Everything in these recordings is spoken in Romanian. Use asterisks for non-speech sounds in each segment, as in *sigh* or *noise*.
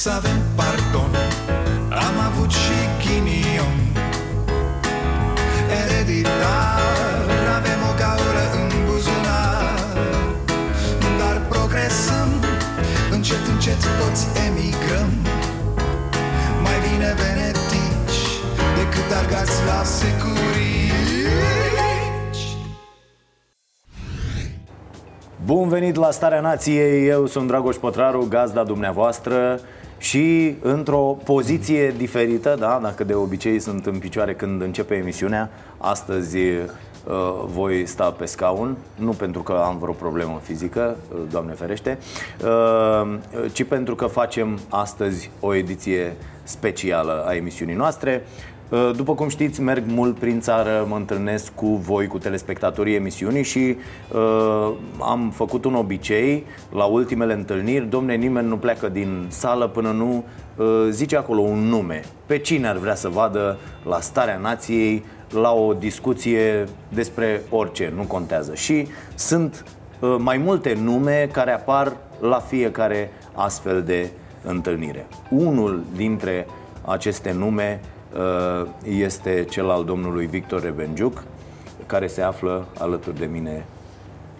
să avem pardon. Am avut și ghinion. Ereditar, avem o gaură în buzunar. Dar progresăm, încet, încet toți emigrăm. Mai bine venetici decât argați la securici. Bun venit la Starea Nației, eu sunt Dragoș Pătraru, gazda dumneavoastră și într-o poziție diferită, da, dacă de obicei sunt în picioare când începe emisiunea, astăzi uh, voi sta pe scaun, nu pentru că am vreo problemă fizică, uh, Doamne ferește, uh, ci pentru că facem astăzi o ediție specială a emisiunii noastre. Uh, După cum știți, merg mult prin țară, mă întâlnesc cu voi, cu telespectatorii emisiunii și uh, am făcut un obicei la ultimele întâlniri. Domne, nimeni nu pleacă din sală până nu uh, zice acolo un nume. Pe cine ar vrea să vadă la starea nației, la o discuție despre orice, nu contează. Și sunt uh, mai multe nume care apar la fiecare astfel de întâlnire. Unul dintre aceste nume uh, este cel al domnului Victor Revengiuc, care se află alături de mine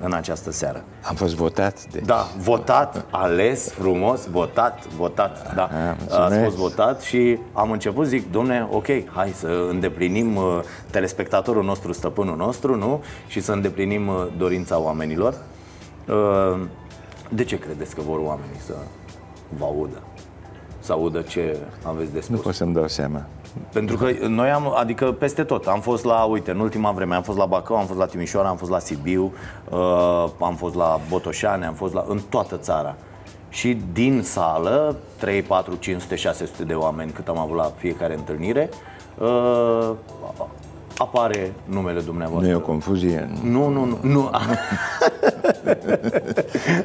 în această seară. Am fost votat de... Da, votat, ales, frumos, votat, votat, da. Ah, Ați mulțumesc. fost votat și am început, zic, domne, ok, hai să îndeplinim uh, telespectatorul nostru, stăpânul nostru, nu? Și să îndeplinim uh, dorința oamenilor. Uh, De ce credeți că vor oamenii să vă audă? Să audă ce aveți de Nu spus? pot să-mi dau seama. Pentru că noi am, adică peste tot, am fost la, uite, în ultima vreme, am fost la Bacău, am fost la Timișoara, am fost la Sibiu, uh, am fost la Botoșani, am fost la, în toată țara. Și din sală, 3, 4, 500, 600 de oameni cât am avut la fiecare întâlnire, uh, apare numele Nu dumneavoastră. e o confuzie. Nu, nu, nu. nu.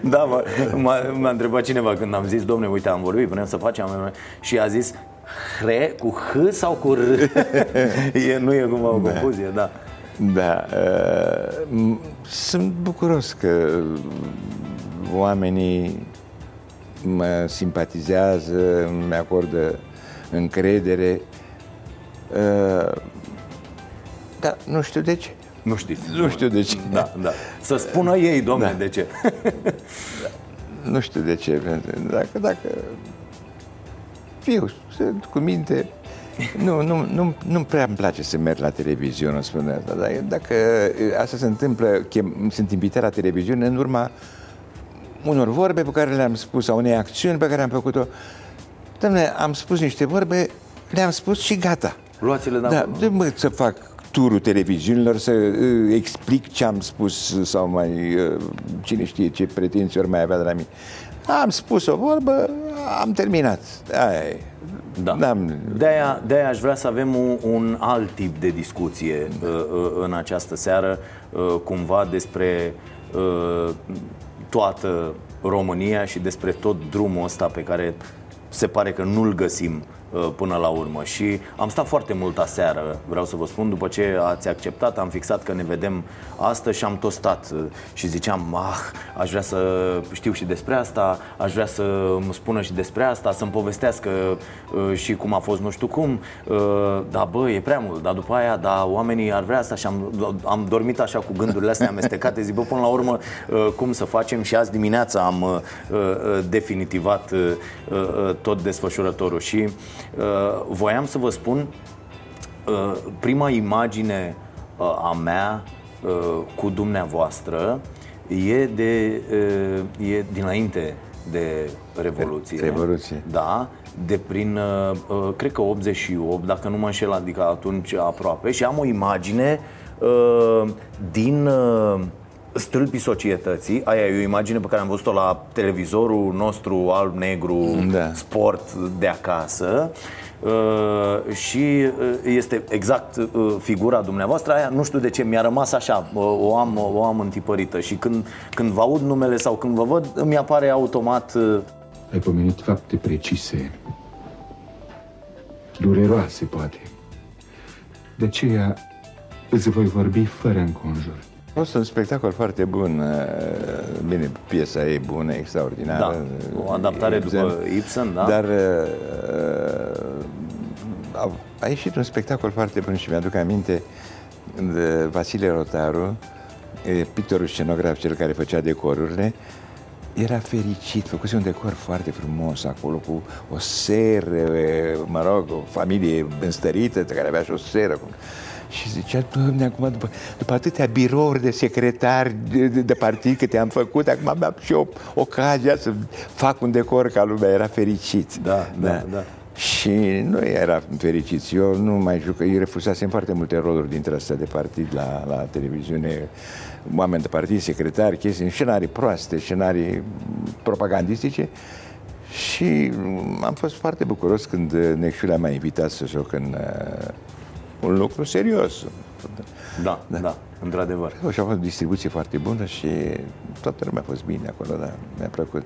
*laughs* da, mă, m-a, m-a întrebat cineva când am zis, domne, uite, am vorbit, vrem să facem și a zis Hre cu H sau cu R? *laughs* e, nu e cum o confuzie, da. Da. uh, m- Sunt bucuros că oamenii mă simpatizează, mi acordă încredere. Uh, Dar nu știu de ce. Nu știți. Nu știu de ce. Da, da. Să spună ei, domne, Da. de ce. *laughs* Nu știu de ce. pentru- Dacă, dacă fiu, sunt cu minte, nu, nu, nu, nu prea îmi place să merg la televiziune, spun asta, dar dacă asta se întâmplă, chem, sunt invitat la televiziune în urma unor vorbe pe care le-am spus, sau unei acțiuni pe care am făcut-o. Dom'le, am spus niște vorbe, le-am spus și gata. Luați-le de Da, acolo. de mă să fac turul televiziunilor, să uh, explic ce am spus sau mai uh, cine știe ce pretenții ori mai avea de la mine. Am spus o vorbă, am terminat. Aia e. Da. N-am, De-aia, de-aia aș vrea să avem un, un alt tip de discuție uh, uh, în această seară, uh, cumva despre uh, toată România și despre tot drumul ăsta pe care se pare că nu-l găsim uh, până la urmă. Și am stat foarte mult aseară, vreau să vă spun, după ce ați acceptat, am fixat că ne vedem astăzi și am tot stat uh, și ziceam, ah, aș vrea să știu și despre asta, aș vrea să îmi spună și despre asta, să-mi povestească uh, și cum a fost nu știu cum, uh, da bă, e prea mult, dar după aia, da, oamenii ar vrea asta și am, am dormit așa cu gândurile astea amestecate, zic, bă, până la urmă, uh, cum să facem? Și azi dimineața am uh, uh, definitivat uh, uh, tot desfășurătorul. Și uh, voiam să vă spun Uh, prima imagine uh, a mea uh, cu dumneavoastră e de uh, e dinainte de Revoluție. Revoluție. Da, de prin, uh, uh, cred că 88, dacă nu mă înșel, adică atunci aproape, și am o imagine uh, din uh, stâlpii societății, aia e o imagine pe care am văzut-o la televizorul nostru alb-negru, Da. sport de acasă uh, și uh, este exact uh, figura dumneavoastră aia, nu știu de ce, mi-a rămas așa, uh, o am, o am întipărită și când, când vă aud numele sau când vă văd, îmi apare automat uh, Ai pomenit fapte precise, dureroase, poate. De aceea îți voi vorbi fără înconjur. A fost un spectacol foarte bun. uh, Bine, piesa e bună, extraordinară. Da, o adaptare după Ibsen, da? Dar uh, a, a ieșit un spectacol foarte bun și mi-aduc aminte de Vasile Rotaru, e pictorul scenograf, cel care făcea decorurile, era fericit, făcuse un decor foarte frumos acolo, cu o seră, e, mă rog, o familie înstărită, care avea și o seră. Cu... Și zicea, Doamne, acum, după, după atâtea birouri de secretari de, de, de partid câte am făcut, acum am și eu ocazia să fac un decor ca lumea. Era fericit. Da, da, da. Și nu era fericit. Eu nu mai jucă, eu refuzasem foarte multe roluri dintre astea de partid la, la televiziune, oameni de partid, secretari, chestii, scenarii proaste, scenarii propagandistice. Și am fost foarte bucuros când Necșulea m-a invitat să joc în uh, un lucru serios. Da, da, da, într-adevăr. Și a fost o distribuție foarte bună și toată lumea a fost bine acolo, da, mi-a plăcut.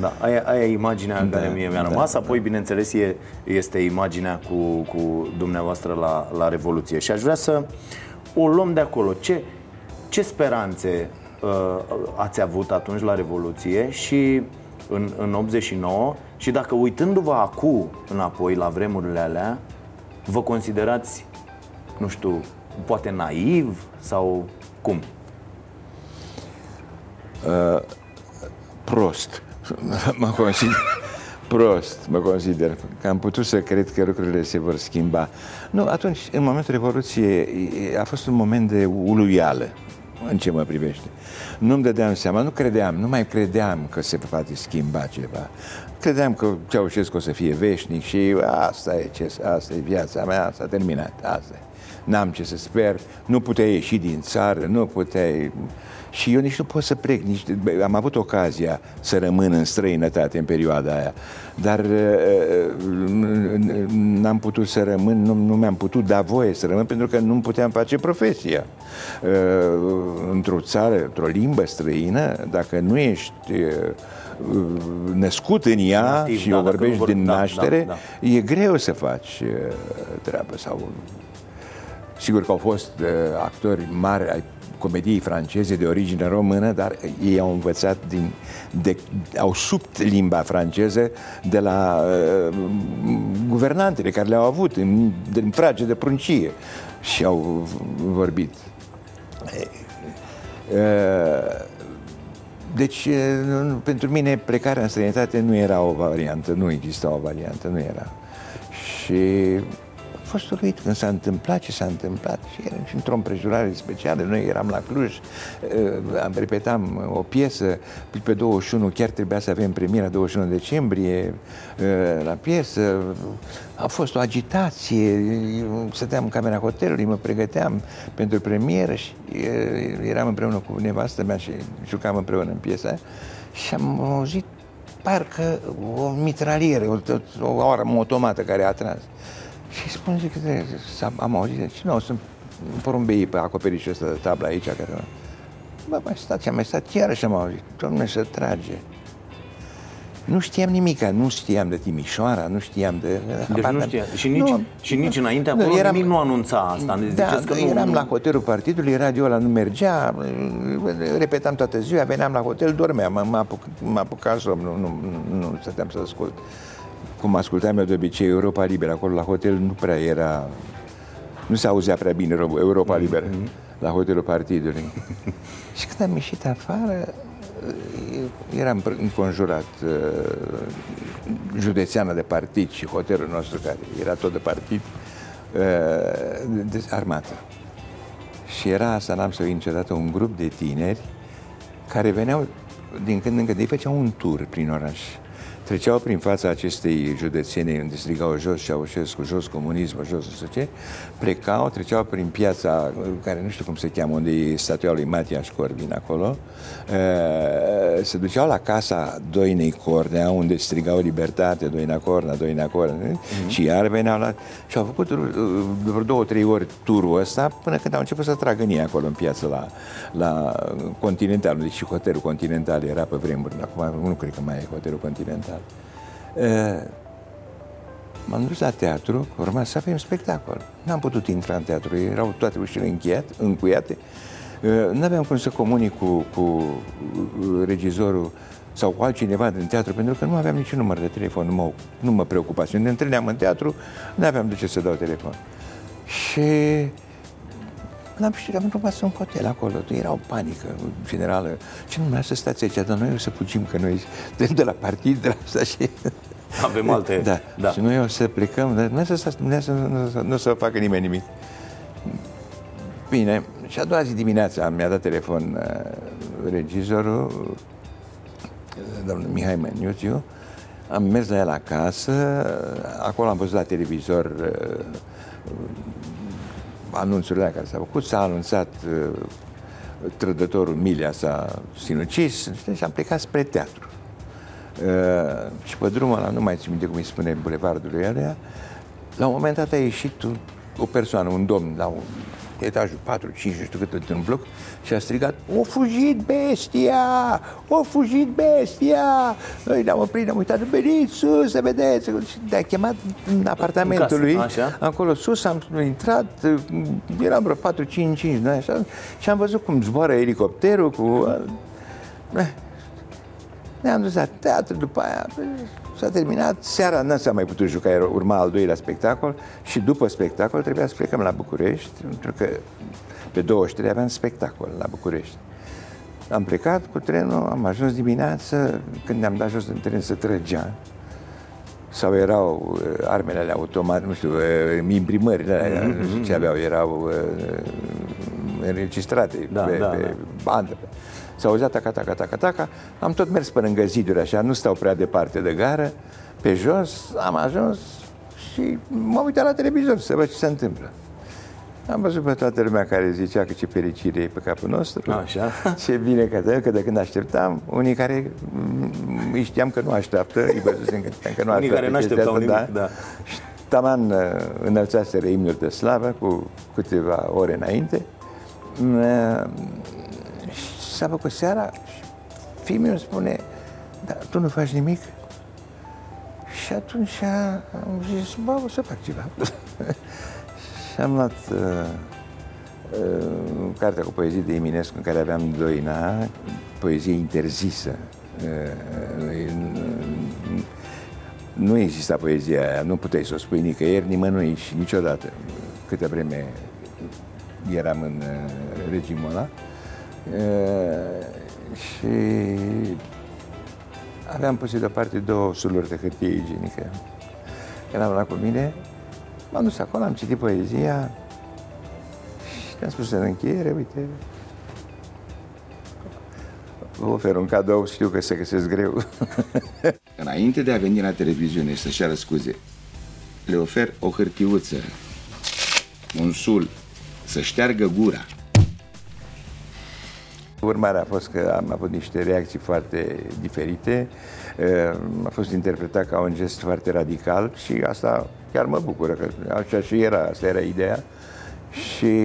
Da, aia, aia e imaginea Da, care mie mi-a da, rămas, da. apoi, bineînțeles, e, este imaginea cu, cu dumneavoastră la, la Revoluție. Și aș vrea să o luăm de acolo. Ce, ce speranțe uh, ați avut atunci la Revoluție și în, în 89 și dacă uitându-vă acum înapoi la vremurile alea, vă considerați, nu știu, poate naiv sau cum? prost. *laughs* Mă consider prost, mă consider că am putut să cred că lucrurile se vor schimba. Nu, atunci, în momentul Revoluției, e- a fost un moment de uluială în ce mă privește. Nu-mi dădeam seama, nu credeam, nu mai credeam că se poate schimba ceva. Credeam că Ceaușescu o să fie veșnic și asta e, ce, asta e viața mea, s-a terminat, asta e. N-am ce să sper, nu puteai ieși din țară, nu puteai... Și eu nici nu pot să plec, nici... am avut ocazia să rămân în străinătate în perioada aia, dar uh, n-am putut să rămân, nu, nu mi-am putut da voie să rămân pentru că nu puteam face profesia. Uh, Într-o țară, într-o limbă străină, dacă nu ești uh, născut în ea Nativ, și da, o dacă vorbești nu vor- din da, naștere, da, e greu să faci uh, treabă sau Sigur că au fost uh, actori mari ai comediei franceze de origine română, dar ei au învățat din, de, au subt limba franceză de la uh, guvernantele care le-au avut în, din frage de pruncie și au vorbit. Uh, deci, uh, nu- nu- pentru mine, plecarea în străinătate nu era o variantă, nu exista o variantă, nu era. Și a fost uluit când s-a întâmplat ce s-a întâmplat și era și într-o împrejurare specială. Noi eram la Cluj, uh, am repetam o piesă pe 21, chiar trebuia să avem premiera 21 decembrie uh, la piesă. A fost o agitație, eu stăteam în camera hotelului, mă pregăteam pentru premieră și uh, eram împreună cu nevastă mea și jucam împreună în piesa aia și am auzit parcă o mitralieră, o, o, o armă automată care a tras. Și spun, zic, de- s-a- am auzit, deci nu, sunt porumbeii pe acoperișul ăsta de tablă aici, care... Bă, mai stați, am mai stat, iarăși am auzit, domne, să trage. Nu știam nimica, nu știam de Timișoara, nu știam de... Deci nu știa. Și nici, Nu, și nici înainte nu, acolo eram- nimic nu anunța asta. Deci da, ziceți că nu, eram nu- la hotelul partidului, radioul ăla nu mergea, repetam toată ziua, veneam la hotel, dormeam, mă, mă, apuc, mă apuca somn, nu, nu, nu, nu stăteam să ascult. Cum ascultam eu de obicei Europa Liberă, acolo la hotel nu prea era, nu se auzea prea bine Ro- Europa Liberă, la hotelul partidului. *laughs* Și când am ieșit afară, eram pr- înconjurat uh, județeană de partid și hotelul nostru, care era tot de partid, uh, de armată. Și era asta, n-am să uit niciodată, un grup de tineri care veneau din când în când, ei făceau un tur prin oraș. Treceau prin fața acestei județene unde strigau jos Ceaușescu, jos comunismul, jos nu știu ce, plecau, treceau prin piața, care nu știu cum se cheamă, unde e statuia lui Matias Corvin acolo, eh, se duceau la casa Doinei Cornea, unde strigau libertate, Doina Cornea, Doina Cornea, mm-hmm. și iar veneau la... Și au făcut uh, vreo două, trei ori turul ăsta, până când au început să tragă în ei acolo în piață la, la Continental, deci și hotelul Continental era pe vremuri, acum nu cred că mai e hotelul Continental. Uh, M-am dus la teatru, urma să avem spectacol. N-am putut intra în teatru, erau toate ușile încheiate, încuiate. Nu aveam cum să comunic cu, cu uh, regizorul sau cu altcineva din teatru, pentru că nu aveam niciun număr de telefon, nu mă, nu mă preocupa. Când ne întâlneam în teatru, nu aveam de ce să dau telefon. Și N-am știut, am rămas un hotel acolo, era o panică generală. Ce nu mai să stați aici, dar noi o să fugim, că noi de, de la partid, de la asta și... Avem alte... *laughs* Da, da. și noi o să plecăm, dar nu să stați, nu, nu, nu să facă nimeni nimic. Bine, și a doua zi dimineața mi-a dat telefon uh, regizorul, domnul Mihai Meniuțiu, am mers la el acasă, acolo am văzut la televizor uh, anunțurile care s-au făcut, s-a anunțat uh, trădătorul Milia s-a sinucis și am plecat spre teatru. Uh, și pe drumul ăla, nu mai țin minte cum îi spune bulevardului alea, la un moment dat a ieșit o persoană, un domn, la un etajul 4, 5, nu știu cât într-un bloc și a strigat, o fugit bestia, o fugit bestia. Noi ne-am oprit, ne-am uitat, veniți sus să vedeți. Și ne-a chemat în apartamentul lui, acolo sus, am intrat, eram vreo 4, 5, 5, noi așa, și am văzut cum zboară elicopterul cu... Eh, ne-am dus la teatru după aia, S-a terminat, seara nu s-a mai putut juca, urma al doilea spectacol și după spectacol trebuia să plecăm la București, pentru că pe 23 aveam spectacol la București. Am plecat cu trenul, am ajuns dimineață, când ne-am dat jos în tren să trăgea, sau erau uh, armele alea automate, nu știu, uh, imprimările alea, mm-hmm. nu știu ce aveau, erau uh, înregistrate da, pe, da, pe da. bandă. S-a auzit taca, taca, taca, taca. Am tot mers pe lângă ziduri așa, nu stau prea departe de gară. Pe jos am ajuns și m-am uitat la televizor să văd ce se întâmplă. Am văzut pe toată lumea care zicea că ce fericire e pe capul nostru. Așa. *laughs* Ce bine că, că de când așteptam, unii care îi știam că nu așteaptă, îi văzusem că, că nu unii care nu așteptau nimic, da. da. Și taman uh, înălțaseră imnuri de slavă cu câteva ore înainte. Uh, s-a făcut seara și fiul meu spune, dar tu nu faci nimic? Și atunci am zis, bă, o să fac ceva. *laughs* și am luat uh, uh, cartea cu poezie de Eminescu în care aveam Doina, poezie interzisă. Uh, nu exista poezia aia, nu puteai să o spui nicăieri, nimănui și niciodată, câte vreme eram în uh, regimul ăla. Și aveam pus deoparte două suluri de hârtie igienică. Când am luat cu mine, m-am dus acolo, am citit poezia și am spus în încheiere, uite, vă ofer un cadou, știu că se găsesc greu. *laughs* Înainte de a veni la televiziune și să-și ceară scuze, le ofer o hârtiuță, un sul, să șteargă gura. Urmarea a fost că am avut niște reacții foarte diferite, a fost interpretat ca un gest foarte radical și asta chiar mă bucură, că așa și era, asta era ideea. Și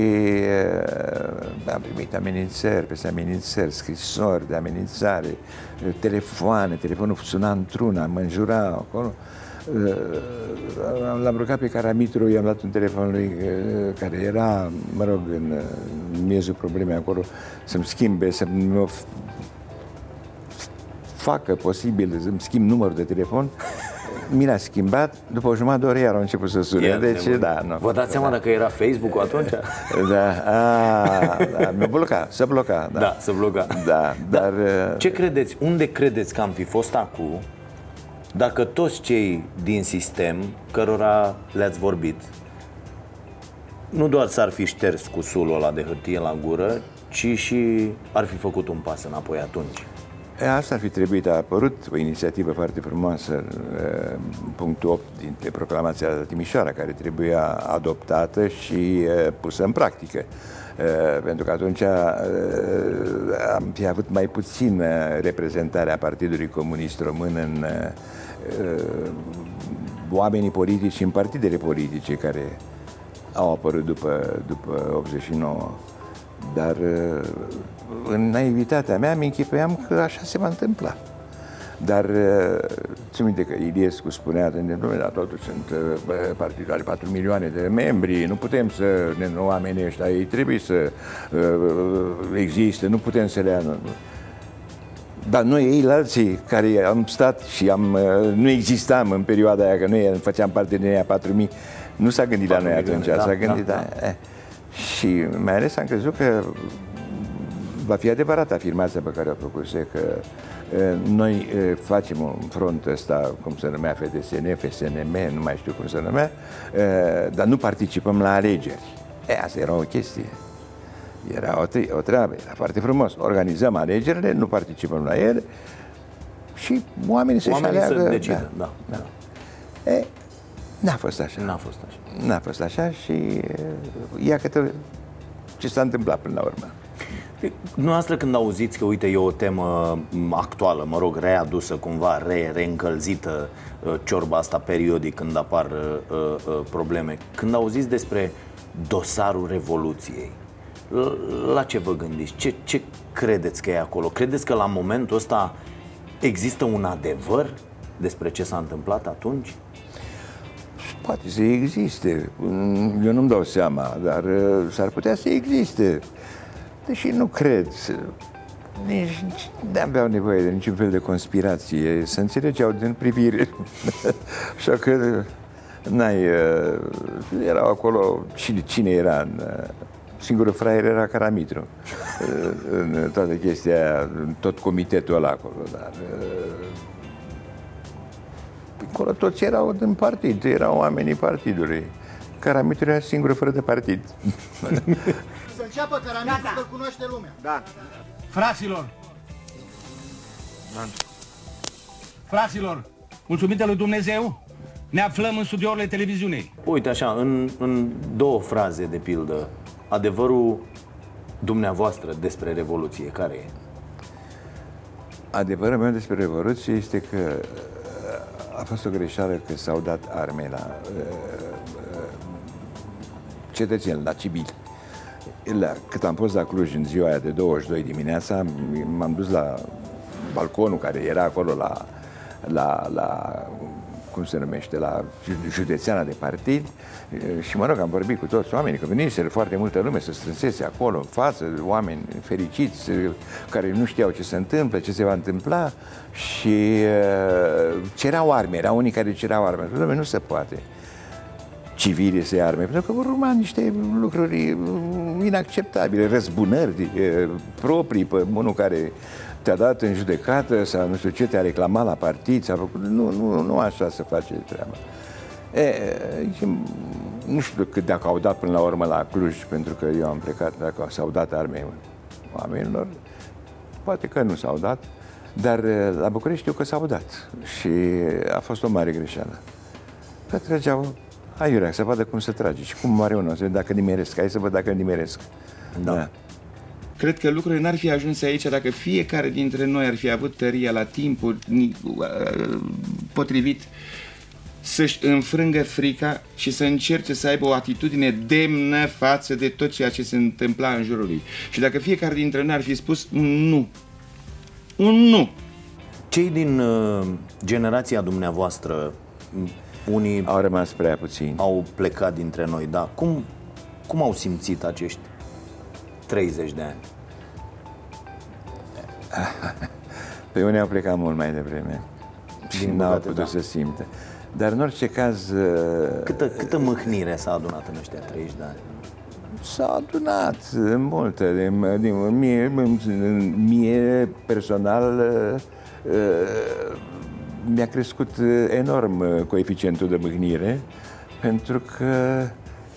am primit amenințări, peste amenințări, scrisori de amenințare, telefoane, telefonul suna într-una, mă înjura acolo. L-am rugat pe Caramitru, i-am dat un telefon lui care era, mă rog, în, în miezul problemei acolo, să-mi schimbe, să-mi facă posibil să-mi schimb numărul de telefon. Mi l-a schimbat, după o jumătate de oră iar au început să sune. El, deci, da, nu, Vă dați seama da. dacă era Facebook-ul atunci? Da, a, da, mi-a blocat, să bloca. Da, Da, să bloca. Da, dar... Ce credeți, unde credeți că am fi fost acum dacă toți cei din sistem cărora le-ați vorbit nu doar s-ar fi șters cu sulul ăla de hârtie la gură, ci și ar fi făcut un pas înapoi atunci. E, Asta ar fi trebuit, a apărut o inițiativă foarte frumoasă, e, punctul 8 dintre proclamația de la Timișoara, care trebuia adoptată și e, pusă în practică. E, Pentru că atunci e, am fi avut mai puțin e, reprezentarea Partidului Comunist Român în e, e, oamenii politici și în partidele politice care au apărut după, după 89. Dar uh, în naivitatea mea mi închipuiam că așa se va întâmpla. Dar uh, ți minte că Iliescu spunea în lume, dar totuși sunt uh, partidul are 4 milioane de membri, nu putem să ne oamenii ăștia, ei trebuie să uh, existe, nu putem să le anul. Dar noi, ei, alții care am stat și am, uh, nu existam în perioada aia, că noi făceam parte din ea 4000, nu s-a gândit la noi atunci, da, s-a gândit da, da. Eh. Și mai ales am crezut că va fi adevărată afirmația pe care o făcuse că eh, noi eh, facem un front ăsta, cum se numea FDSN, FSNM, nu mai știu cum se numea, dar nu participăm la alegeri. E, asta era o chestie. Era o, tre- o treabă, era foarte frumos. Organizăm alegerile, nu participăm la ele și oamenii să-și Oamenii aleagă. să decidă, da. da. da. E, n-a fost așa. N-a fost așa. N-a fost așa și e, ia că ce s-a întâmplat până la urmă. Dumneavoastră când auziți că, uite, e o temă m, actuală, mă rog, readusă cumva, re, reîncălzită uh, ciorba asta periodic când apar uh, uh, probleme, când auziți despre dosarul Revoluției, l- la ce vă gândiți? Ce, ce credeți că e acolo? Credeți că la momentul ăsta există un adevăr despre ce s-a întâmplat atunci? Poate să existe, Mm, eu nu-mi dau seama, dar uh, s-ar putea să existe. Deși nu cred, nici nu aveau nevoie de niciun fel de conspirație, să înțelegeau din privire. *laughs* Așa că n-ai, uh, erau acolo, cine, cine era în, uh, Singurul fraier era Caramitru uh, în toată chestia aia, în tot comitetul ăla acolo, dar uh, acolo toți erau din partid, erau oamenii partidului. Caramitru era singurul fără de partid. *laughs* Să înceapă caramelul să cunoaște lumea. Da. Fraților! Fraților, mulțumită lui Dumnezeu, ne aflăm în studiourile televiziunii. Uite așa, în, în două fraze de pildă, adevărul dumneavoastră despre Revoluție, care e? Adevărul meu despre Revoluție este că uh, a fost o greșeală că s-au dat arme la uh, uh, cetățeni, la civili. La, cât am fost la Cluj în ziua aia de 22 dimineața, m-am dus la balconul care era acolo la, la, la cum se numește, la județeana de partid și mă rog, am vorbit cu toți oamenii, că veniseră foarte multă lume să strânsese acolo, în față, oameni fericiți, care nu știau ce se întâmplă, ce se va întâmpla și uh, cerau arme, erau unii care cerau arme. Dom'le, nu se poate civile să ia arme, pentru că vor urma niște lucruri inacceptabile, răzbunări proprii pe unul care te-a dat în judecată sau nu știu ce, te-a reclamat la partid, s-a făcut... Nu, nu, nu așa se face treaba. E, nu știu cât dacă au dat până la urmă la Cluj, pentru că eu am plecat, dacă s-au dat arme oamenilor, poate că nu s-au dat, dar la București știu că s-au dat și a fost o mare greșeală. Că trăgeau aiurea, să vadă cum se trage și cum moare unul, să vedă dacă nimeresc, hai să văd dacă nimeresc. Da. da. Cred că lucrurile n-ar fi ajuns aici dacă fiecare dintre noi ar fi avut tăria la timpul potrivit să-și înfrângă frica și să încerce să aibă o atitudine demnă față de tot ceea ce se întâmpla în jurul lui. Și dacă fiecare dintre noi ar fi spus un nu, un nu. Cei din uh, generația dumneavoastră, unii Au rămas prea puțini. au plecat dintre noi, da. Cum, cum au simțit acești 30 de ani? *laughs* Pe unii au plecat mult mai devreme și Din n-au păcate, putut da. să simtă. Dar în orice caz uh, Câtă, câtă mâhnire s-a adunat în ăștia 30 de ani? s-a adunat multe. Din, din, mie, mie personal uh, uh, mi-a crescut enorm uh, coeficientul de mâhnire pentru că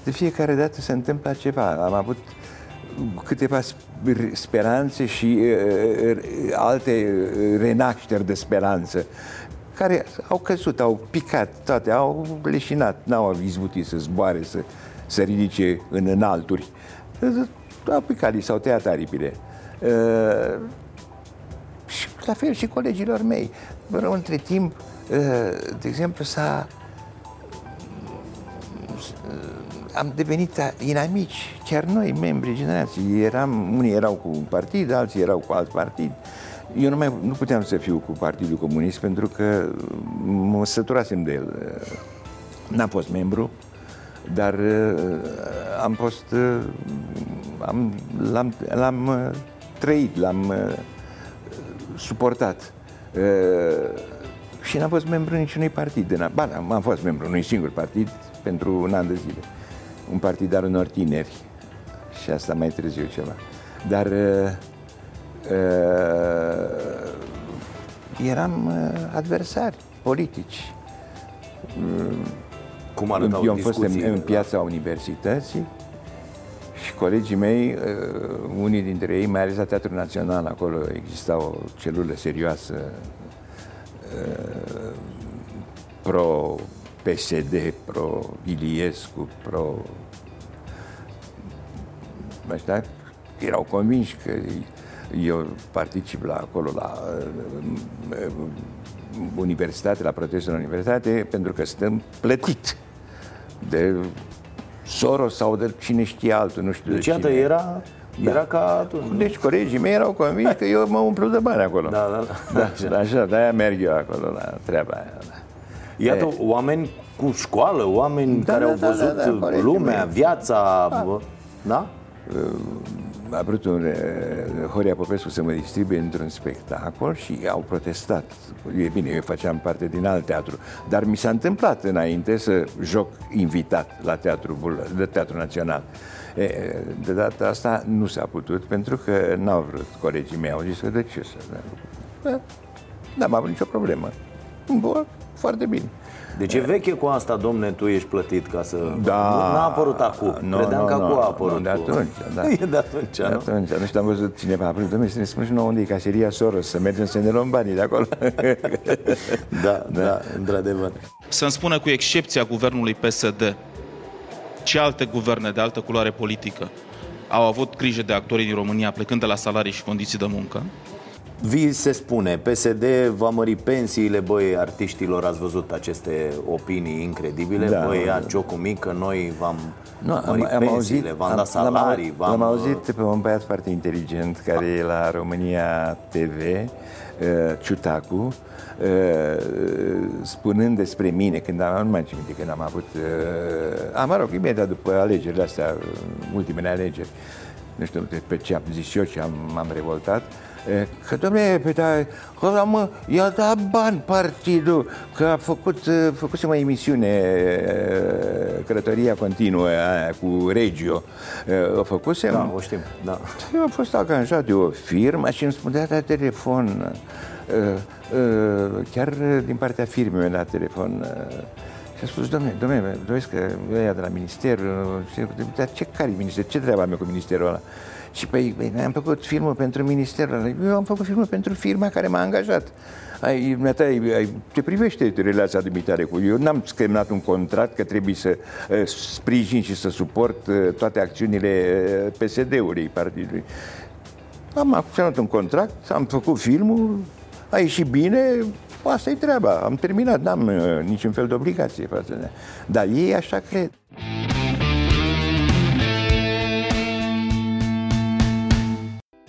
de fiecare dată se întâmplă ceva. Am avut câteva sp- speranțe și uh, uh, alte uh, renașteri de speranță care au căzut, au picat toate, au leșinat, n-au izbutit să zboare, să se ridice în înalturi. Au picat, li s-au tăiat aripile. Uh, și la fel și colegilor mei. Rău, între timp, uh, de exemplu, s-a am devenit inamici, chiar noi, membrii generației. Eram, unii erau cu un partid, alții erau cu alt partid eu nu, mai, nu puteam să fiu cu Partidul Comunist pentru că mă săturasem de el. N-am fost membru, dar uh, am fost, uh, am, l-am, l-am uh, trăit, l-am uh, suportat. Uh, și n-am fost membru niciunui partid. În- Ba, da, am fost membru unui singur partid pentru un an de zile. Un partid al unor tineri. Și asta mai târziu ceva. Dar uh, uh, eram uh, adversari politici. Cum arătau Eu am fost în, discuțiile, în da? piața universității și colegii mei, uh, unii dintre ei, mai ales la Teatrul Național, acolo exista o celulă serioasă uh, pro-PSD, pro-Iliescu, pro... Așa, erau convinși că eu particip la acolo, la uh, uh, universitate, la protestul în universitate, pentru că suntem plătit de Soros sau de cine știe altul, nu știu Deci de iată, cine. era, era ca atunci. nu? Deci colegii mei erau convinși că eu mă umplu de bani acolo. Da, da, da. Da, așa, de-aia merg eu acolo la treaba aia. Da. Iată, oameni cu școală, oameni Da, care da, au da, văzut da, da, corect, lumea, mei. viața, bă, da? A vrut un, eh, Horia Popescu să mă distribuie într-un spectacol și au protestat. E bine, eu făceam parte din alt teatru, dar mi s-a întâmplat înainte să joc invitat la Teatrul, Bul- de Teatrul Național. E, de data asta nu s-a putut pentru că n-au vrut colegii mei. Au zis că de ce să... Da, n-am avut nicio problemă. Bun, foarte bine. Deci e veche cu asta, domne, tu ești plătit ca să... Da. Nu a apărut acum. Nu, Credeam nu, că nu, acum a nu, apărut. de cu- atunci, da. *laughs* E de atunci, De nu? atunci, nu știu, am văzut cineva, a apărut, domnule, să ne spun și nouă unde e caseria Soros, să mergem să ne luăm banii de acolo. *laughs* Da, da, într-adevăr. să-mi spună cu excepția guvernului PSD, ce alte guverne de altă culoare politică au avut grijă de actorii din România plecând de la salarii și condiții de muncă? Vi se spune, PSD va mări pensiile, băi, artiștilor, ați văzut aceste opinii incredibile, Da. băi, ia ciocul mic, că noi v-am Nu, am, mărit am auzit, pensiile, v-am am- dat salarii, l-am, v-am... l-am auzit pe un băiat foarte inteligent care e la România TV, uh, Ciutacu, uh, spunând despre mine, când am, nu mai țin minte, când am avut, uh, am, mă rog, imediat după alegerile astea, uh, ultimele alegeri, nu știu pe ce am zis eu, ce am, m-am revoltat, uh, Că, domnule, pe da, că mă, i-a dat bani partidul, că a făcut, uh, făcuse o emisiune, uh, călătoria continuă aia cu Regio, uh, o făcusem. Da, o știm, da. Eu am fost angajat de o firmă și îmi spunea la telefon, uh, uh, chiar din partea firmei la telefon, uh, și a spus, domnule, domnule, doiți că ăia de la minister, uh, și- dar ce care minister, ce treaba mea cu ministerul ăla? Și păi, păi, noi am făcut filmul pentru ministerul ăla. Eu am făcut filmul pentru firma care m-a angajat. Ai, dumneata, ai, ai, te privește relația dumitare cu eu. N-am semnat un contract că trebuie să uh, sprijin și să suport uh, toate acțiunile uh, PSD-ului, partidului. Am semnat un contract, am făcut filmul, a ieșit bine, asta e treaba, am terminat, n-am uh, niciun fel de obligație față de Dar ei așa cred.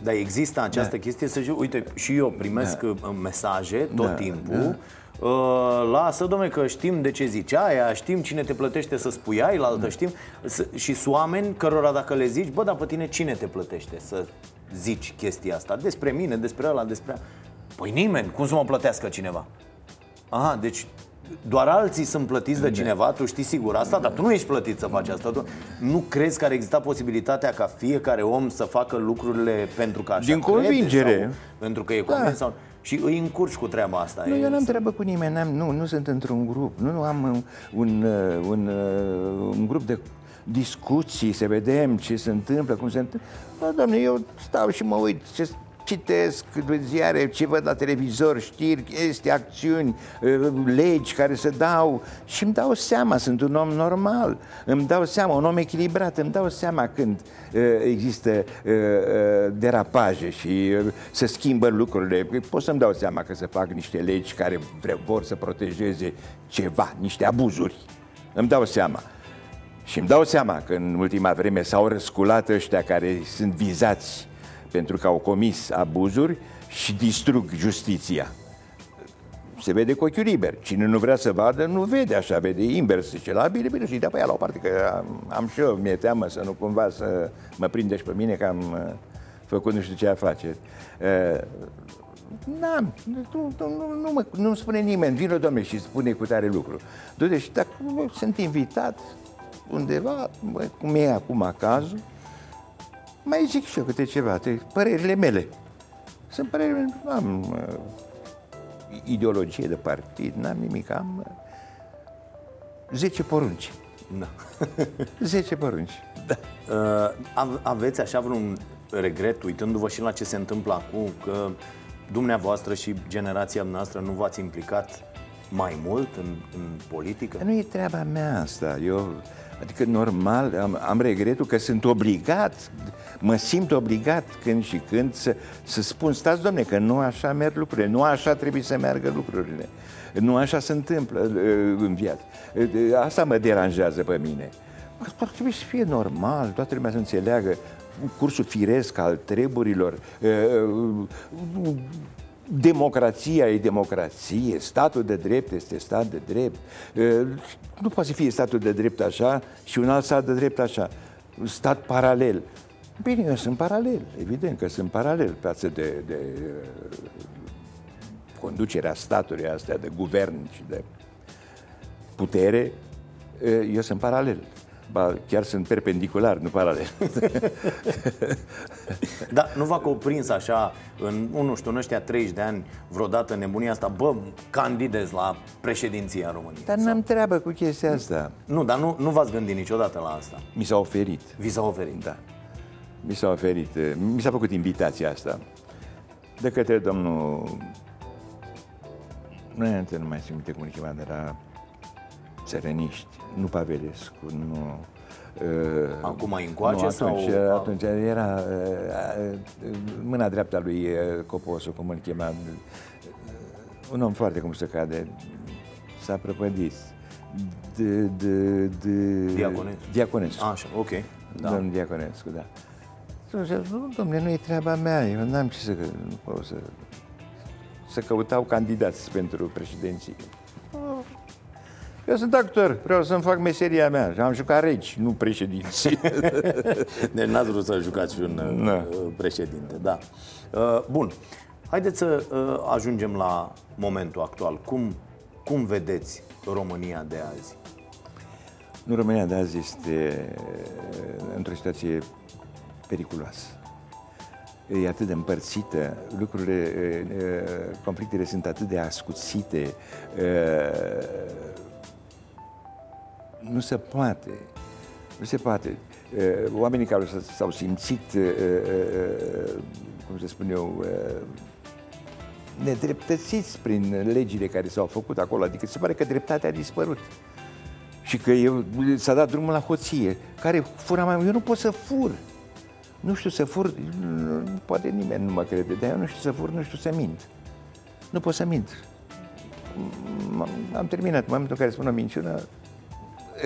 Dar există această da. chestie să zic, uite, și eu primesc da. mesaje tot Da, timpul Uh, lasă, domne, că știm de ce zici aia, știm cine te plătește să spui aia, la altă știm S- Și sunt oameni cărora dacă le zici, bă, dar pe tine cine te plătește să zici chestia asta Despre mine, despre ăla, despre Păi nimeni, cum să mă plătească cineva? Aha, deci doar alții sunt plătiți de cineva, tu știi sigur asta, dar tu nu ești plătit să faci asta. Tu nu crezi că ar exista posibilitatea ca fiecare om să facă lucrurile pentru că așa Din crede convingere. Sau pentru că e convins Da. sau... Și îi încurci cu treaba asta. Nu, e- eu n-am treabă cu nimeni, n-am, nu, nu sunt într-un grup, nu, nu am un, un, uh, un, uh, un grup de discuții, să vedem ce se întâmplă, cum se întâmplă. Bă, doamne, eu stau și mă uit ce citesc ziare, ce văd la televizor, știri, chestii, acțiuni, uh, legi care se dau și îmi dau seama, sunt un om normal, îmi dau seama, un om echilibrat, îmi dau seama când uh, există uh, uh, derapaje și uh, se schimbă lucrurile. Pot să-mi dau seama că se fac niște legi care vre- vor să protejeze ceva, niște abuzuri. Îmi dau seama. Și îmi dau seama că în ultima vreme s-au răsculat ăștia care sunt vizați pentru că au comis abuzuri și distrug justiția. Se vede cu ochiul liber. Cine nu vrea să vadă, nu vede așa, vede invers. Zice, la bine, bine, și de pe ea la o parte, că am, am și eu, mi-e teamă să nu cumva să mă prinde și pe mine că am uh, făcut nu știu ce afaceri. Uh, N-am, nu, nu, nu, nu, mă, nu spune nimeni, vină domnule și spune cu tare lucru. Du-te și dacă bă, sunt invitat undeva, bă, cum e acum cazul, mai zic și eu câte ceva, te, părerile mele. Sunt părerile mele, nu am uh, ideologie de partid, n-am nimic, am uh, 10 porunci. Da. *laughs* 10 porunci. Da. Uh, ave- aveți așa vreun regret, uitându-vă și la ce se întâmplă acum, că dumneavoastră și generația noastră nu v-ați implicat mai mult în, în politică? Nu e treaba mea asta. Eu, adică normal, am, am regretul că sunt obligat, mă simt obligat când și când să, să spun, stați domne, că nu așa merg lucrurile, nu așa trebuie să meargă lucrurile. Nu așa se întâmplă uh, în viață. Uh, Asta mă deranjează pe mine. Că ar trebui să fie normal, toată lumea să înțeleagă cursul firesc al treburilor, uh, democrația e democrație, statul de drept este stat de drept. Uh, Nu poate să fie statul de drept așa și un alt stat de drept așa. Stat paralel. Bine, eu sunt paralel, evident că sunt paralel față de, de uh, conducerea statului astea, de guvern și de putere, uh, eu sunt paralel. Ba, chiar sunt perpendicular, nu paralel. *laughs* Da, nu v-a cuprins așa, în, nu știu, în ăștia 30 de ani, vreodată nebunia asta, bă, candidez la președinția României? Dar n-am treabă cu chestia asta. Nu, dar nu, nu v-ați gândit niciodată la asta. Mi s-a oferit. Vi s-a oferit. Da. Mi s-a oferit, eh, mi s-a făcut invitația asta de către domnul... Nu, nu mai simt cum îl chema, de la Țărăniști, nu Pavelescu, nu... eh, Acum mai încoace nu, atunci, sau- atunci era eh, eh, mâna dreapta lui eh, Coposu, cum îl chema, un om foarte cum se cade, s-a prăpădit. De, de, de... Diaconescu. Diaconescu. Așa, ok. Da. Da. Domnul Diaconescu, da. Și am zis, nu, domnule, nu e treaba mea, eu n-am ce să, nu pot să, să căutau candidați pentru președinție. Eu sunt actor, vreau să-mi fac meseria mea și am jucat regi, nu președinții. *laughs* Deci n-ați vrut să jucați și un Nu. uh, președinte, da. Uh, Bun, haideți să uh, ajungem la momentul actual. Cum, cum vedeți România de azi? nu, România de azi este uh, într-o situație periculoasă. E atât de împărțită, lucrurile, uh, uh, conflictele sunt atât de ascuțite, uh, nu se poate. Nu se poate. Uh, Oamenii care s- s-au simțit, uh, uh, cum să spun eu, uh, nedreptățiți prin legile care s-au făcut acolo, adică se pare că dreptatea a dispărut. Și că eu, s-a dat drumul la hoție. Care fura mai mult? Eu nu pot să fur. Nu știu să fur, nu- poate nimeni nu mă crede, dar eu nu știu să fur, nu știu să mint. Nu pot să mint. M- Am terminat. În momentul în care spun o minciună,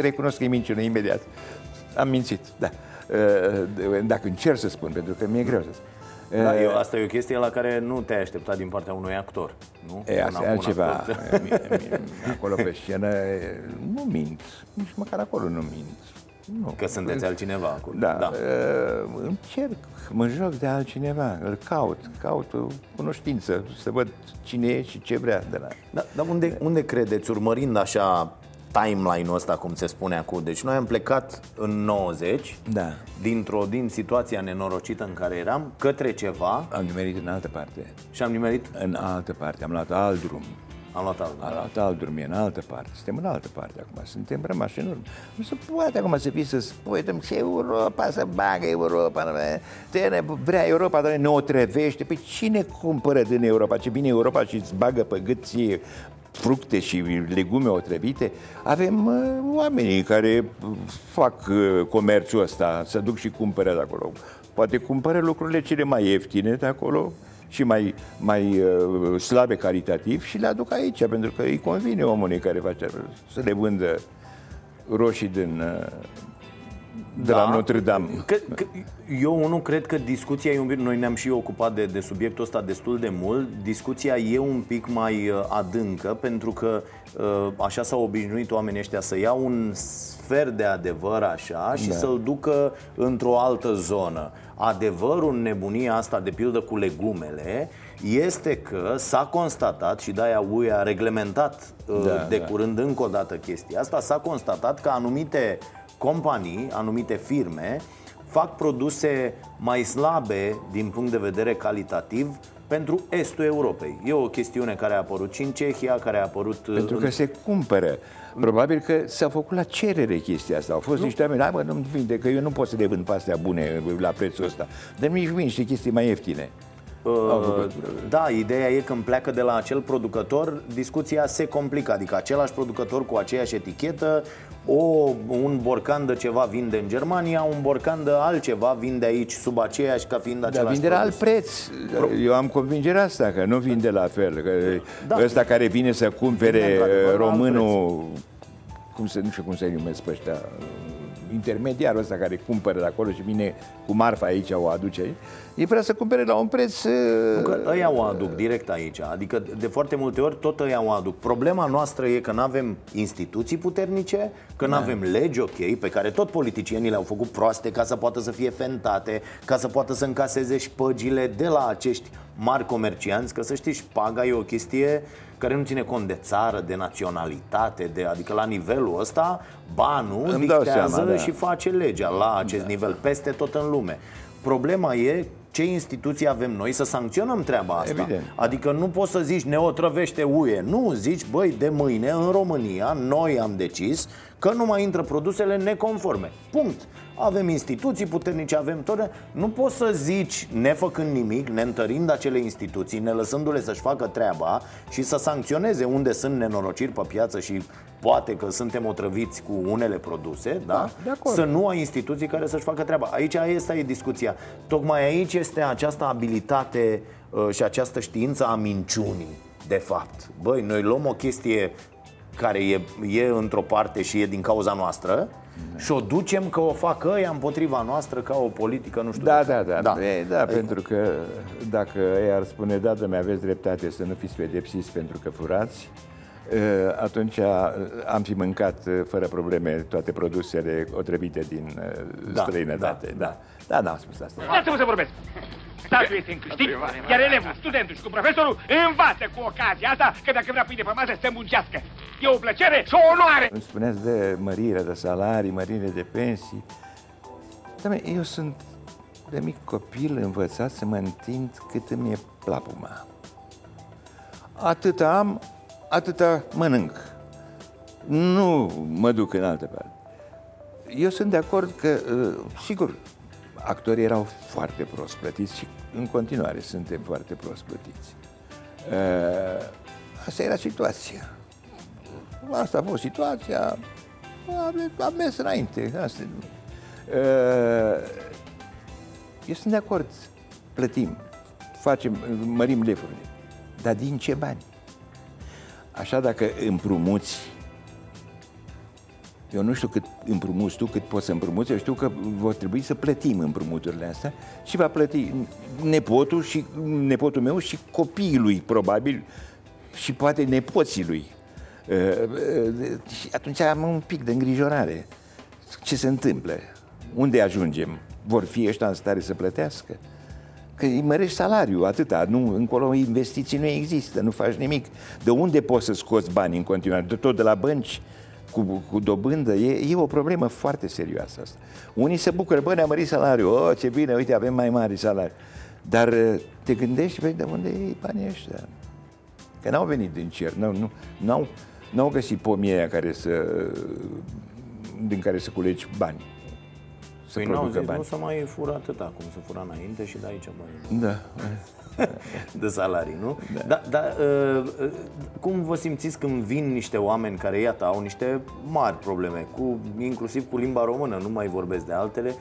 recunosc că e minciună imediat. Am mințit, da. Uh, Dacă încerc să spun, pentru că mi-e greu să spun. Da, eu, asta e o chestie la care nu te-ai așteptat din partea unui actor, nu? E, Un- asta e un altceva. actor. *laughs* Mi- mi- Acolo pe scenă e, nu mint. Nici măcar acolo nu mint. Nu. Că sunteți altcineva acolo. Da, da. Uh, încerc, mă joc de altcineva, îl caut, caut o cunoștință, să văd cine e și ce vrea de la... Da, dar unde, unde credeți, urmărind așa timeline-ul ăsta, cum se spune acum, deci noi am plecat în 90, Da. dintr-o, din situația nenorocită în care eram, către ceva Am nimerit în altă parte, și am nimerit, în altă parte, am luat alt drum. am luat altul. Am luat alt drum, e în altă parte. Suntem în altă parte acum, suntem rămași în urmă. Nu se poate acum să fii să spui, "Dăm, ce Europa, să bagă Europa, nu, te ne vrea Europa, dar ne o trevește. Păi cine cumpără din Europa? Ce bine Europa și îți bagă pe gât ție fructe și legume otrăvite. Avem uh, oamenii care fac uh, comerțul ăsta, să duc și cumpără de acolo. Poate cumpără lucrurile cele mai ieftine de acolo, și mai, mai uh, slabe calitativ și le aduc aici, pentru că îi convine omului care face să le vândă roșii din, uh, de la Notre Dame. Că, că, eu nu cred că discuția e un pic, noi ne-am și ocupat de, de subiectul ăsta destul de mult, discuția e un pic mai uh, adâncă pentru că uh, așa s-au obișnuit oamenii ăștia să iau un sfert de adevăr așa și Da. să-l ducă într-o altă zonă. Adevărul în nebunia asta, de pildă cu legumele, este că s-a constatat și de-aia UE a reglementat uh, Da, de da. curând încă o dată chestia asta, s-a constatat că anumite companii, anumite firme fac produse mai slabe din punct de vedere calitativ pentru estul Europei. E o chestiune care a apărut și în Cehia, care a apărut uh, Pentru în... că se cumpără. Probabil că s-a făcut la cerere chestia asta. Au fost niște oameni, hai mă, nu-mi vinde, că eu nu pot să le vând pe astea bune la prețul ăsta. Dar mi-și vin niște chestii mai ieftine. Au făcut. Da, ideea e când pleacă de la acel producător, discuția se complică, adică același producător cu aceeași etichetă, o, un borcan de ceva vinde în Germania, un borcan de altceva vinde aici sub aceeași ca fiind Dar același vinde la alt produs. preț. Eu am convingerea asta, că nu vinde la fel. Că Da. ăsta care vine să cumpere Vinde într-adevăr la alt românul, cum se, nu știu cum se numesc pe ăștia, intermediarul ăsta care cumpără de acolo și vine cu marfa aici, o aduce. Aici, e vrea să cumpere la un preț... Nu că ăia o aduc direct aici. Adică de foarte multe ori tot ăia o aduc. Problema noastră e că nu avem instituții puternice Că nu avem legi ok Pe care tot politicienii le-au făcut proaste Ca să poată să fie fentate Ca să poată să încaseze șpăgile de la acești mari comercianți Că să știi, șpaga e o chestie care nu ține cont de țară, de naționalitate, de, adică la nivelul ăsta, banul Îmi dau dictează seama, da. și face legea la acest nivel, peste tot în lume. Problema e ce instituții avem noi să sancționăm treaba asta. Evident. Adică nu poți să zici ne otrăvește UE. Nu, zici, băi, de mâine în România noi am decis că nu mai intră produsele neconforme. Punct. Avem instituții puternice, avem tot. Nu poți să zici, nefăcând nimic, neîntărind acele instituții, ne lăsându-le să-și facă treaba și să sancționeze unde sunt nenorociri pe piață și poate că suntem otrăviți cu unele produse, da? Da, de acord. Să nu ai instituții care să-și facă treaba. Aici asta e discuția. Tocmai aici este această abilitate uh, și această știință a minciunii, de fapt. Băi, noi luăm o chestie care e, e într-o parte și e din cauza noastră și o ducem că o fac ăia împotriva noastră ca o politică, nu știu Da, de da, care. da, da. E, da pentru că dacă ei ar spune, da, mi aveți dreptate să nu fiți pedepsiți pentru că furați, e, atunci a, am fi mâncat e, fără probleme toate produsele otrăvite din e, Da, străinătate. da, Da, da, da, am spus asta. Lasă-mă să vorbesc. Statul este în câștig, iar elevul, studentul și cu profesorul învață cu ocazia asta că dacă vrea pâine pe masă să muncească. E o plăcere și o onoare. Îmi spuneați de mărire de salarii, mărire de pensii. Doamne, eu sunt de mic copil învățat să mă întind cât îmi e plapuma. Atâta am, atâta mănânc. Nu mă duc în altă parte. Eu sunt de acord că, uh, sigur, actorii erau foarte prost plătiți și în continuare suntem foarte prost plătiți. Uh, Asta era situația. Asta a fost situația, am, am mers înainte. Asta. e. Uh, Eu sunt de acord, plătim, facem, mărim lefurile, dar din ce bani? Așa dacă împrumuți, eu nu știu cât împrumuți tu, cât poți să împrumuți, eu știu că vor trebui să plătim împrumuturile astea și va plăti nepotul și nepotul meu și copiii lui, probabil, și poate nepoții lui. Uh, uh, Și atunci am un pic de îngrijorare. Ce se întâmplă? Unde ajungem? Vor fi ăștia în stare să plătească? Că îi mărești salariul, atâta, nu, încolo investiții nu există, nu faci nimic. De unde poți să scoți bani în continuare? De tot de la bănci, cu, cu dobândă, e, e o problemă foarte serioasă asta. Unii se bucură, bă, ne-a mărit salariul, oh, ce bine, uite, avem mai mari salarii. Dar uh, te gândești, băi, de unde iei banii ăștia? Că n-au venit din cer, n-au, nu, n-au, n-au găsit pomii aia care să, din care să culegi bani. Să Păi n-au producă zis, bani. nu să mai fură atâta cum se fura înainte și de aici bani Da. *laughs* de salarii, nu? Da. Dar da, uh, uh, cum vă simțiți când vin niște oameni care, iată, au niște mari probleme, cu, inclusiv cu limba română, nu mai vorbesc de altele,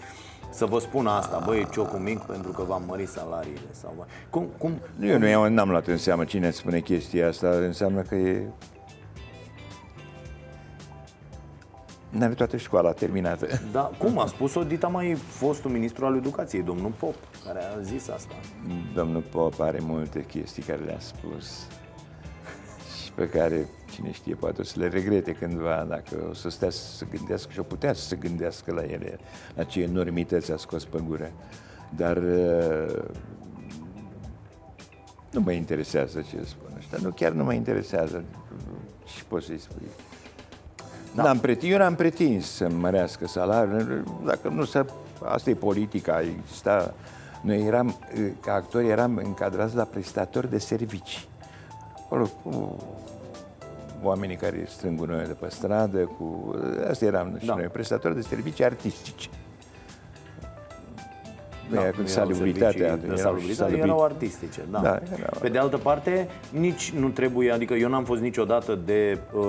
să vă spun asta, băi, ciocul mic pentru că v-am mărit salariile sau... Cum, cum, Eu nu eu n-am luat în seamă cine spune chestia asta, înseamnă că e... N-are toată școala terminată. Da, cum a spus-o Dita mai fostul ministru al educației, domnul Pop, care a zis asta. Domnul Pop are multe chestii care le-a spus și pe care, cine știe, poate o să le regrete cândva dacă o să stea să se gândească și o putea să se gândească la ele, la ce enormități a scos pe gură. Dar uh, nu mă interesează ce spun ăștia. Nu, chiar nu mă interesează. Și poți să-i spui. Da. N-am pretins, eu n-am pretins să mărească salariul. Dacă nu să... Asta e politica, exista... Noi eram, ca actori, eram încadrați la prestatori de servicii. Acolo, cu oamenii care strâng gunoiul de pe stradă, cu... Asta eram și Da. noi, prestatori de servicii artistice. Da, Da, nu erau salubritatea, servicii de erau și salubritate, salubri- erau artistice, da. Da, erau. Pe de altă parte, nici nu trebuie, adică eu n-am fost niciodată de uh,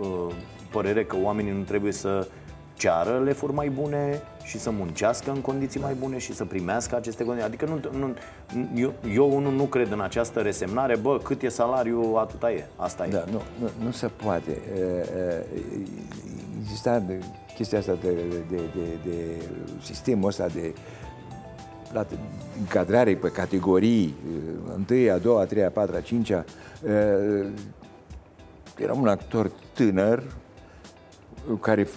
uh, părere că oamenii nu trebuie să ceară lefuri mai bune și să muncească în condiții mai bune și să primească aceste condiții. Adică nu, nu, eu, eu unul nu cred în această resemnare, bă, cât e salariul, atâta e, asta e. Da, nu, nu, nu se poate. E, e, Exista de, chestia asta de, de, de, de sistemul ăsta de la încadrare pe categorii, e, întâia, a doua, a treia, a patra, a cincea. E, Era un actor tânăr care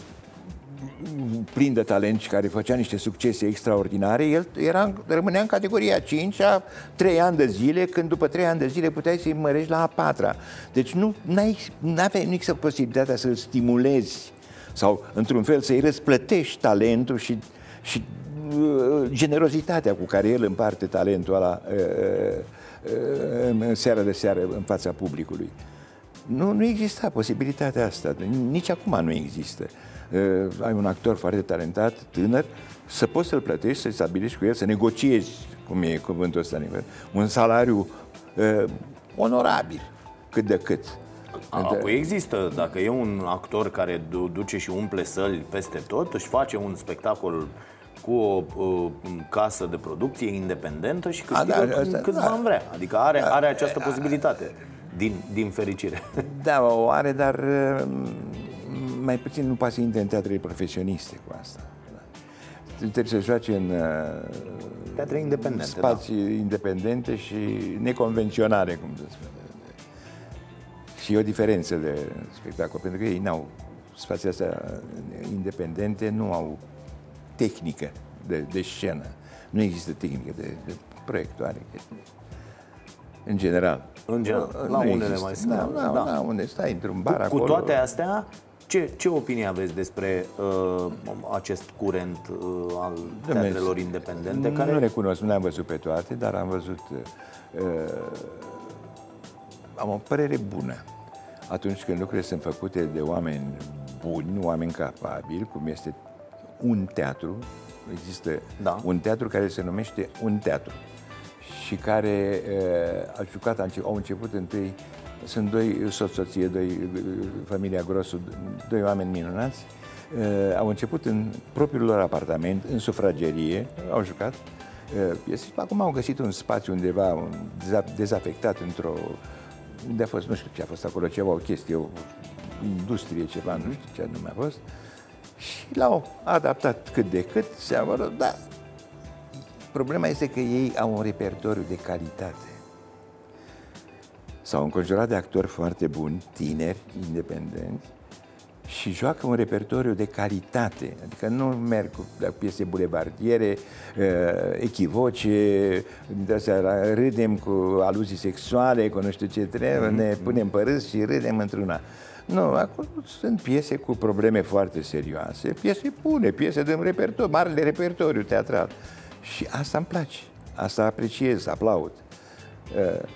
plin de talent și care făcea niște succese extraordinare, el era, rămânea în categoria 5 a 3 ani de zile, când după 3 ani de zile puteai să-i mărești la a patra. Deci nu aveai nicio posibilitatea să-l stimulezi sau, într-un fel, să-i răsplătești talentul și, și uh, generozitatea cu care el împarte talentul ăla uh, uh, în seara de seară în fața publicului. Nu, nu exista posibilitatea asta, nici acum nu există. Uh, ai un actor foarte talentat, tânăr, să poți să-l plătești, să-i stabilești cu el, să negociezi, cum e cuvântul ăsta, un salariu uh, onorabil, cât de cât. Apoi există, dacă e un actor care du- duce și umple săli peste tot, își face un spectacol cu o uh, casă de producție independentă și câștigă da, da, asta- câți da. bani vrea. Adică are, are această posibilitate, din, din fericire. Da, o are, dar uh, mai puțin nu poate să intre în teatrele profesioniste cu asta. Da. Trebuie să joace în uh, Teatre independente, spații independente și neconvenționale, cum se spune. Și e o diferență de spectacol, pentru că ei n-au spații astea independente, nu au tehnică de, de scenă. Nu există tehnică de, de proiectoare. În general. În general, Nu- la nu unele există. mai sunt, Da, da, da. da, unde stai într-un bar Cu, acolo. cu toate astea, ce, ce opinie aveți despre uh, acest curent uh, al teatrelor independente? Nu Care... le cunosc, nu le-am văzut pe toate, dar am văzut... Uh, am o părere bună atunci când lucrurile sunt făcute de oameni buni, oameni capabili, cum este un teatru. Există Da. un teatru care se numește Un Teatru și care uh, a jucat, a înce- au început întâi, sunt doi soț-soție, doi, uh, familia Grosu, doi oameni minunați, uh, au început în propriul lor apartament, în sufragerie, au jucat uh, piese. Acum au găsit un spațiu undeva un, deza- dezafectat într-o unde a fost, nu știu ce a fost acolo, ceva, o chestie, o industrie, ceva, nu știu ce anume a fost. Și l-au adaptat cât de cât, se au da. Problema este că ei au un repertoriu de calitate. S-au înconjurat de actori foarte buni, tineri, independenți, și joacă un repertoriu de calitate. Adică nu merg cu la piese bulevardiere, uh, echivoce, de astea, la- râdem cu aluzii sexuale, cu nu știu ce trebuie, ne punem pe râs și râdem într-una. Nu, acolo sunt piese cu probleme foarte serioase, piese bune, piese de repertoriu, marele repertoriu teatral. Și asta îmi place, asta apreciez, aplaud. Uh,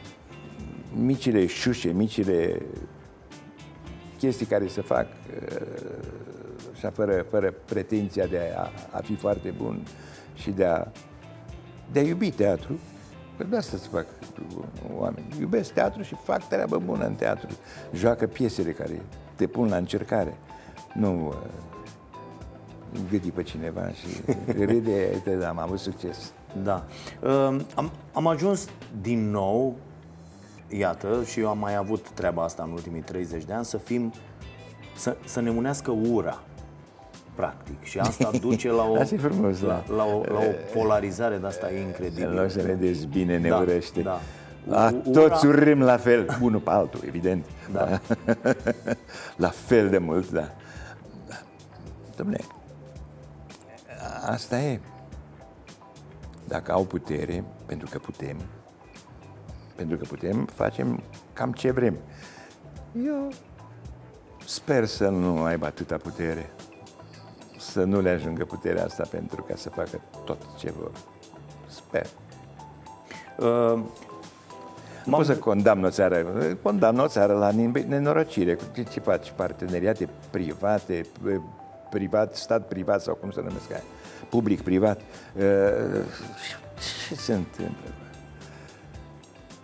micile șușe, micile chestii care se fac uh, așa fără, fără pretenția de a, a fi foarte bun și de a, de a iubi teatru. Că de asta se fac oameni. Iubesc teatru și fac treabă bună în teatru. Joacă piesele care te pun la încercare. Nu uh, gâdi pe cineva și *laughs* râde, uite, am avut succes. Da. Uh, am, am ajuns din nou, iată, și eu am mai avut treaba asta în ultimii 30 de ani, să fim, să, să ne unească ura. practic. Și asta *laughs* duce la o, Asta e frumos, la, da. la, o, la o polarizare de asta incredibilă. În loc să ne dezbine, ne Da, urăște. da. A, U- toți ura- urâm la fel, unul pe altul, evident. Da. *laughs* la fel de mult, da. da. Dom'le, asta e. Dacă au putere, pentru că putem, pentru că putem, facem cam ce vrem. Eu sper să nu aibă atâta putere, să nu le ajungă puterea asta pentru ca să facă tot ce vor. Sper. Uh, Nu pot să condamn o țară, condamn o țară la nin- nenorocire. Ce, ce faci? Parteneriate private, privat, stat privat sau cum se numesc aia? Public-privat. Uh, Ce se întâmplă?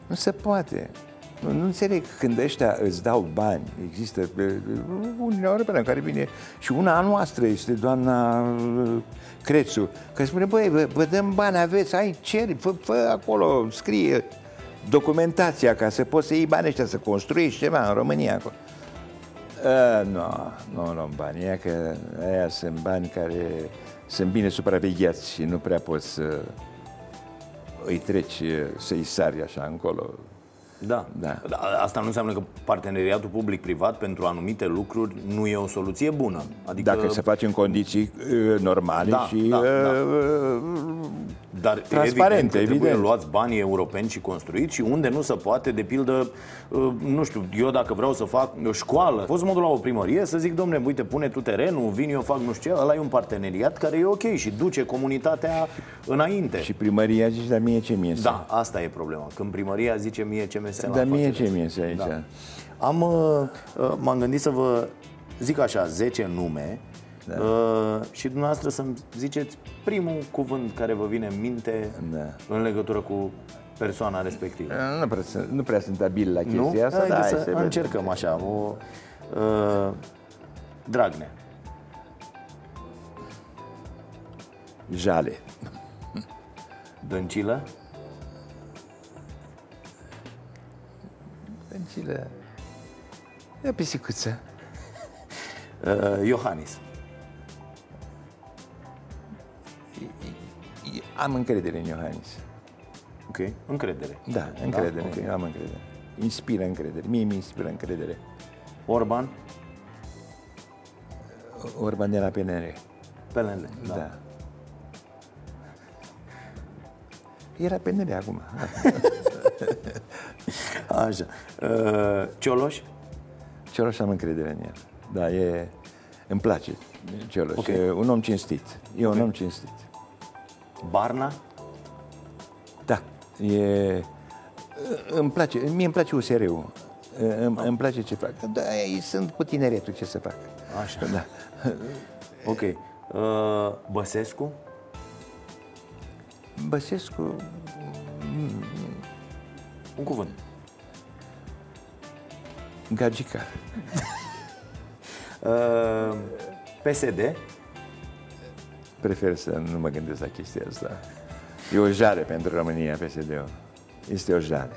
Nu se poate. Nu, nu înțeleg când ăștia îți dau bani. Există uh, Uniunea Europeană care vine și una a noastră este doamna uh, Crețu, care spune, băi, vă, vă dăm bani, aveți, ai ceri, fă, fă acolo, scrie documentația ca să poți să iei banii ăștia, să construiești ceva în România. acolo. Uh, nu, nu luăm bani, Ea că aia sunt bani care sunt bine supravegheați și nu prea poți să îi treci, să-i sari așa încolo. Da. Da. Da, Asta nu înseamnă că parteneriatul public-privat pentru anumite lucruri nu e o soluție bună. Adică, Dacă se face în condiții uh, normale Da, și da, uh, da. Uh, dar transparente, evident, că trebuie evident. luați banii europeni și construiți și unde nu se poate, de pildă, uh, nu știu, eu dacă vreau să fac o școală, pot să mă duc la o primărie să zic, domne, uite, pune tu terenul, vin eu, fac nu știu ce, ăla e un parteneriat care e ok și duce comunitatea înainte. și primăria zice, dar mie ce mie să- Da, asta e problema. Când primăria zice mie ce meserie Dar mie ce mie să aici? Da. Am, uh, uh, m-am gândit să vă zic așa 10 nume da. uh, și dumneavoastră să-mi ziceți primul cuvânt care vă vine în minte Da. în legătură cu persoana respectivă. Nu prea, sunt- nu prea sunt abil la nu? chestia asta, Haideți da, să hai vedem. încercăm așa. O, uh, Dragnea. Jale. Dăncilă. Dăncilă. E o pisicuță. Uh, Iohannis. Am încredere în Iohannis. Ok, încredere. Da, încredere, ok. eu am încredere. Inspiră încredere, mie mi inspiră încredere. Orban. Orban de la PNR. PNL. Da. Da. Era PNR acum. *laughs* Așa. Uh, Cioloș. Cioloș am încredere în el. Da, e... Îmi place Cioloș. Ok. E un om cinstit. E un om cinstit. Barna. Da. E... Îmi place, mie îmi place USR-ul. Îmi, îmi place ce fac. Da, ei sunt cu tineretul, ce să fac. Așa. Da. Ok. Uh, Băsescu. Băsescu, Un cuvânt. gagicar. *laughs* Uh, PSD. Prefer să nu mă gândesc la chestia asta. E o jale pentru România, PSD-ul. Este o jale.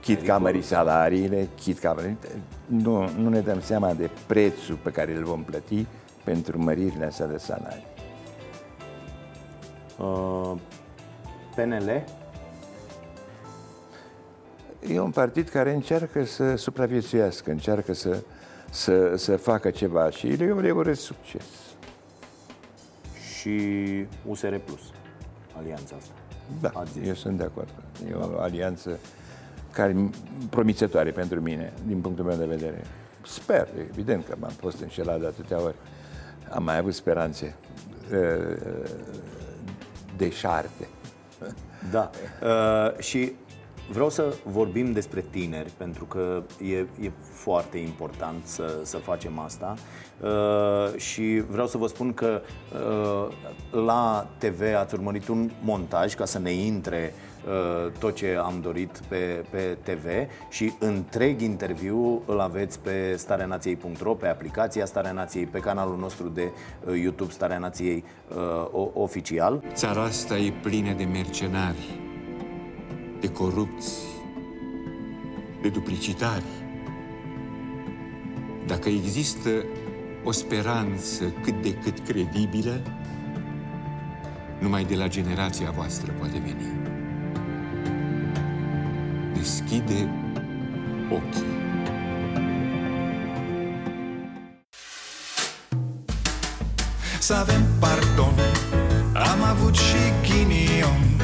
Chit ca mări salariile, chit ca mări... Nu, nu ne dăm seama de prețul pe care îl vom plăti pentru măririle astea de salarii. Uh, PNL. E un partid care încearcă să supraviețuiască, încearcă să, să, să facă ceva și eu le urez succes. Și USR Plus. Alianța asta. Da, Ați zis. eu sunt de acord. E o alianță care promițătoare pentru mine, din punctul meu de vedere. Sper, evident că m-am fost înșelat de atâtea ori. Am mai avut speranțe uh, deșarte. Da. *laughs* Uh, și vreau să vorbim despre tineri, pentru că e, e foarte important să, să facem asta. Uh, și vreau să vă spun că uh, la TV ați urmărit un montaj ca să ne intre uh, tot ce am dorit pe, pe TV și întreg interviu îl aveți pe stareanației.ro, pe aplicația Starea Nației, pe canalul nostru de uh, YouTube Starea Nației uh, o- oficial. Țara asta e plină de mercenari, de corupți, de duplicitari. Dacă există o speranță cât de cât credibilă, numai de la generația voastră poate veni. Deschide ochii. Să avem pardon Am avut și ghinion